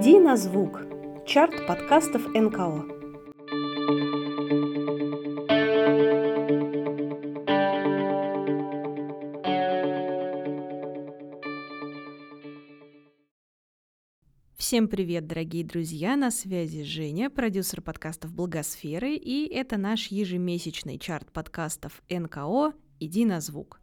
Иди на звук. Чарт подкастов НКО. Всем привет, дорогие друзья! На связи Женя, продюсер подкастов Благосферы, и это наш ежемесячный чарт подкастов НКО «Иди на звук».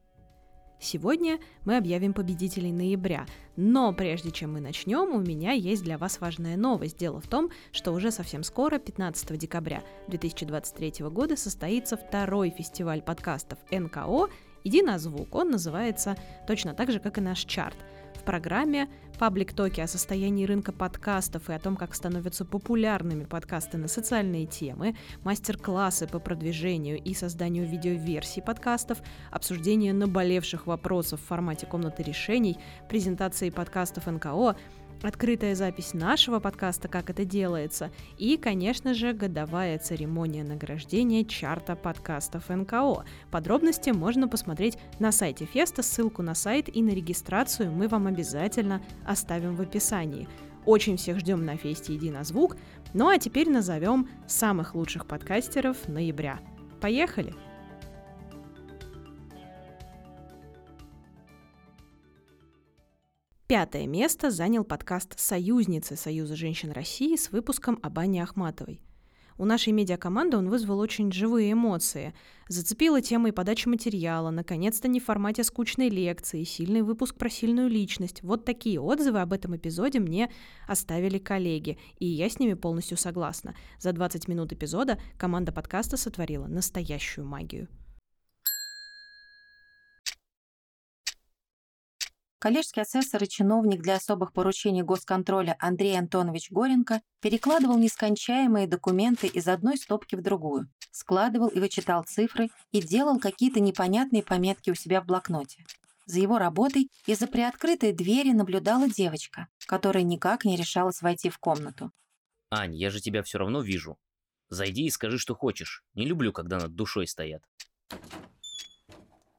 Сегодня мы объявим победителей ноября, но прежде чем мы начнем, у меня есть для вас важная новость. Дело в том, что уже совсем скоро, 15 декабря 2023 года, состоится второй фестиваль подкастов НКО «Иди на звук». Он называется точно так же, как и наш чарт – программе паблик-токи о состоянии рынка подкастов и о том, как становятся популярными подкасты на социальные темы, мастер-классы по продвижению и созданию видеоверсий подкастов, обсуждение наболевших вопросов в формате комнаты решений, презентации подкастов НКО, открытая запись нашего подкаста «Как это делается» и, конечно же, годовая церемония награждения чарта подкастов НКО. Подробности можно посмотреть на сайте Феста, ссылку на сайт и на регистрацию мы вам обязательно оставим в описании. Очень всех ждем на фесте «Иди на звук», ну а теперь назовем самых лучших подкастеров ноября. Поехали! Пятое место занял подкаст «Союзницы» Союза женщин России с выпуском об Анне Ахматовой. У нашей медиакоманды он вызвал очень живые эмоции. Зацепила темой подачи материала, наконец-то не в формате скучной лекции, сильный выпуск про сильную личность. Вот такие отзывы об этом эпизоде мне оставили коллеги, и я с ними полностью согласна. За 20 минут эпизода команда подкаста сотворила настоящую магию. Коллежский асессор и чиновник для особых поручений госконтроля Андрей Антонович Горенко перекладывал нескончаемые документы из одной стопки в другую, складывал и вычитал цифры и делал какие-то непонятные пометки у себя в блокноте. За его работой из-за приоткрытой двери наблюдала девочка, которая никак не решалась войти в комнату. «Ань, я же тебя все равно вижу. Зайди и скажи, что хочешь. Не люблю, когда над душой стоят».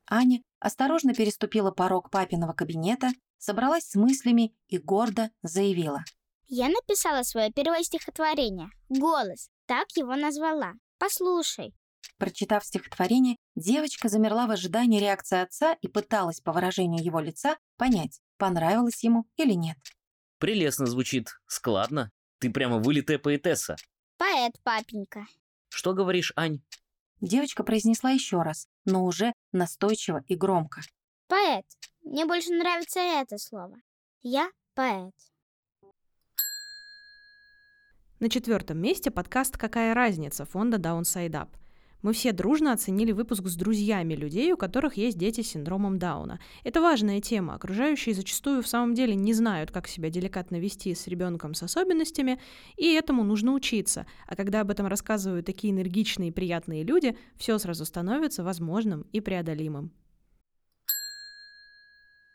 Аня осторожно переступила порог папиного кабинета, собралась с мыслями и гордо заявила. «Я написала свое первое стихотворение. Голос. Так его назвала. Послушай». Прочитав стихотворение, девочка замерла в ожидании реакции отца и пыталась по выражению его лица понять, понравилось ему или нет. «Прелестно звучит. Складно. Ты прямо вылитая поэтесса». «Поэт, папенька». «Что говоришь, Ань?» Девочка произнесла еще раз, но уже настойчиво и громко. Поэт. Мне больше нравится это слово. Я поэт. На четвертом месте подкаст «Какая разница» фонда Downside Up – мы все дружно оценили выпуск с друзьями людей, у которых есть дети с синдромом Дауна. Это важная тема. Окружающие зачастую в самом деле не знают, как себя деликатно вести с ребенком с особенностями, и этому нужно учиться. А когда об этом рассказывают такие энергичные и приятные люди, все сразу становится возможным и преодолимым.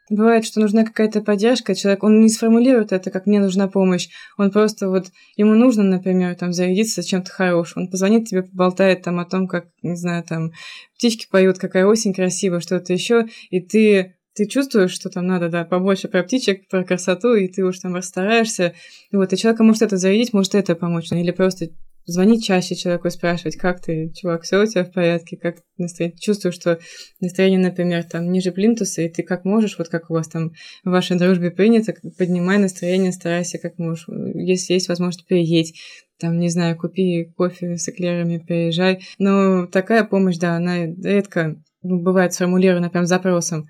Бывает, что нужна какая-то поддержка, человек, он не сформулирует это, как мне нужна помощь, он просто вот, ему нужно, например, там, зарядиться чем-то хорошим, он позвонит тебе, поболтает там о том, как, не знаю, там, птички поют, какая осень красивая, что-то еще, и ты ты чувствуешь, что там надо, да, побольше про птичек, про красоту, и ты уж там расстараешься. Вот, и человека может это зарядить, может это помочь. Ну, или просто звонить чаще человеку и спрашивать, как ты, чувак, все у тебя в порядке, как настроение. Чувствую, что настроение, например, там ниже плинтуса, и ты как можешь, вот как у вас там в вашей дружбе принято, поднимай настроение, старайся как можешь. Если есть возможность, переедь там, не знаю, купи кофе с эклерами, переезжай. Но такая помощь, да, она редко ну, бывает сформулирована прям запросом.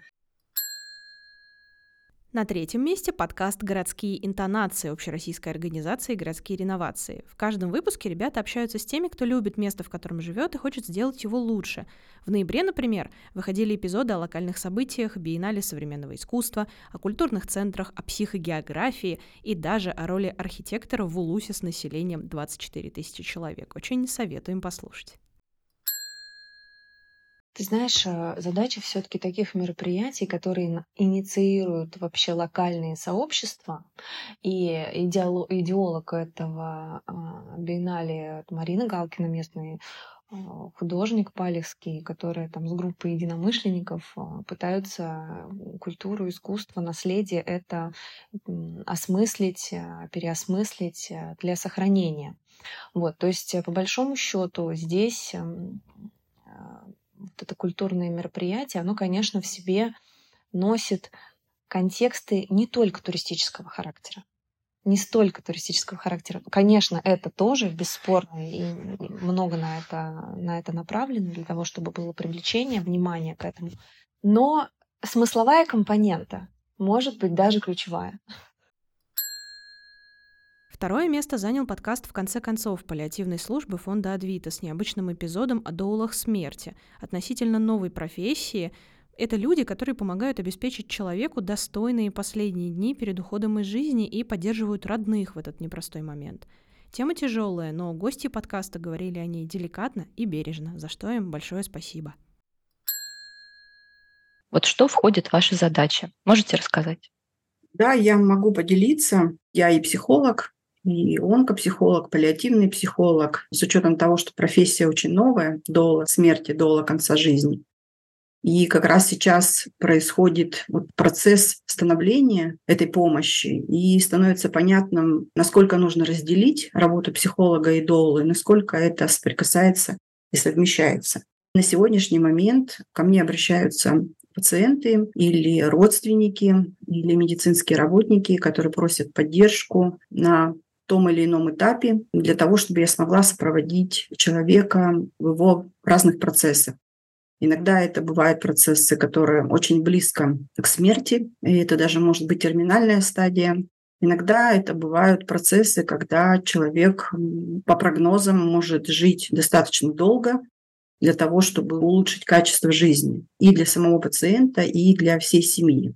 На третьем месте подкаст «Городские интонации» общероссийской организации «Городские реновации». В каждом выпуске ребята общаются с теми, кто любит место, в котором живет и хочет сделать его лучше. В ноябре, например, выходили эпизоды о локальных событиях, биеннале современного искусства, о культурных центрах, о психогеографии и даже о роли архитектора в Улусе с населением 24 тысячи человек. Очень советуем послушать. Ты знаешь, э, задача все-таки таких мероприятий, которые инициируют вообще локальные сообщества, и идеолог, идеолог этого а, биеннале Марина Галкина, местный художник палехский, который там с группой единомышленников пытаются культуру, искусство, наследие это осмыслить, переосмыслить для сохранения. Вот, то есть, по большому счету, здесь это культурное мероприятие, оно, конечно, в себе носит контексты не только туристического характера. Не столько туристического характера. Конечно, это тоже бесспорно, и много на это, на это направлено для того, чтобы было привлечение внимания к этому. Но смысловая компонента может быть даже ключевая. Второе место занял подкаст «В конце концов» паллиативной службы фонда «Адвита» с необычным эпизодом о доулах смерти, относительно новой профессии. Это люди, которые помогают обеспечить человеку достойные последние дни перед уходом из жизни и поддерживают родных в этот непростой момент. Тема тяжелая, но гости подкаста говорили о ней деликатно и бережно, за что им большое спасибо. Вот что входит в ваши задачи? Можете рассказать? Да, я могу поделиться. Я и психолог, и онкопсихолог, паллиативный психолог, с учетом того, что профессия очень новая, до смерти, до конца жизни. И как раз сейчас происходит вот процесс становления этой помощи, и становится понятным, насколько нужно разделить работу психолога и долы, насколько это соприкасается и совмещается. На сегодняшний момент ко мне обращаются пациенты или родственники, или медицинские работники, которые просят поддержку на том или ином этапе для того, чтобы я смогла сопроводить человека в его разных процессах. Иногда это бывают процессы, которые очень близко к смерти, и это даже может быть терминальная стадия. Иногда это бывают процессы, когда человек по прогнозам может жить достаточно долго для того, чтобы улучшить качество жизни и для самого пациента, и для всей семьи.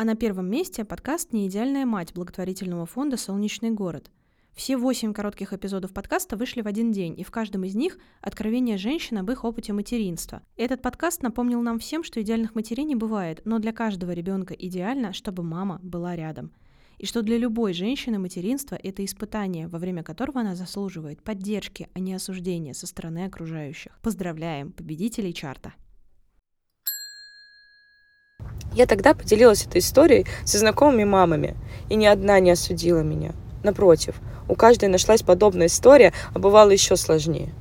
А на первом месте подкаст «Не идеальная мать» благотворительного фонда «Солнечный город». Все восемь коротких эпизодов подкаста вышли в один день, и в каждом из них откровение женщин об их опыте материнства. Этот подкаст напомнил нам всем, что идеальных матерей не бывает, но для каждого ребенка идеально, чтобы мама была рядом. И что для любой женщины материнство – это испытание, во время которого она заслуживает поддержки, а не осуждения со стороны окружающих. Поздравляем победителей чарта! Я тогда поделилась этой историей со знакомыми мамами, и ни одна не осудила меня. Напротив, у каждой нашлась подобная история, а бывало еще сложнее.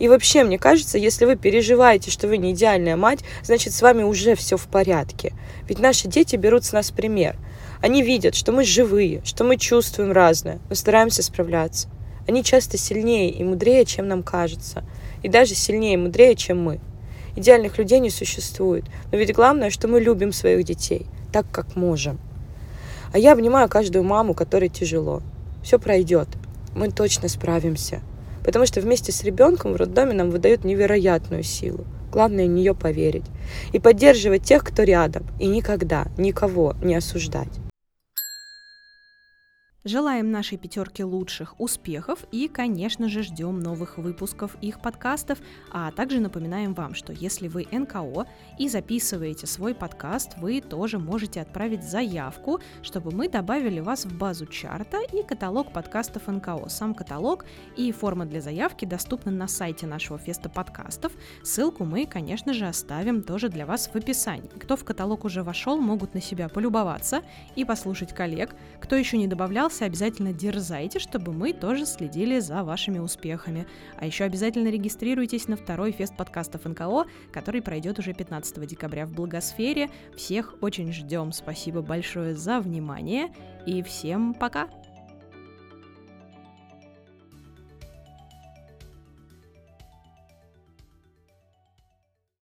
И вообще, мне кажется, если вы переживаете, что вы не идеальная мать, значит, с вами уже все в порядке. Ведь наши дети берут с нас пример. Они видят, что мы живые, что мы чувствуем разное, но стараемся справляться. Они часто сильнее и мудрее, чем нам кажется. И даже сильнее и мудрее, чем мы. Идеальных людей не существует. Но ведь главное, что мы любим своих детей так, как можем. А я обнимаю каждую маму, которой тяжело. Все пройдет. Мы точно справимся. Потому что вместе с ребенком в роддоме нам выдают невероятную силу. Главное в нее поверить. И поддерживать тех, кто рядом. И никогда никого не осуждать. Желаем нашей пятерке лучших успехов и, конечно же, ждем новых выпусков их подкастов, а также напоминаем вам, что если вы НКО и записываете свой подкаст, вы тоже можете отправить заявку, чтобы мы добавили вас в базу чарта и каталог подкастов НКО. Сам каталог и форма для заявки доступны на сайте нашего феста подкастов. Ссылку мы, конечно же, оставим тоже для вас в описании. Кто в каталог уже вошел, могут на себя полюбоваться и послушать коллег. Кто еще не добавлял, понравился, обязательно дерзайте, чтобы мы тоже следили за вашими успехами. А еще обязательно регистрируйтесь на второй фест подкастов НКО, который пройдет уже 15 декабря в Благосфере. Всех очень ждем. Спасибо большое за внимание и всем пока!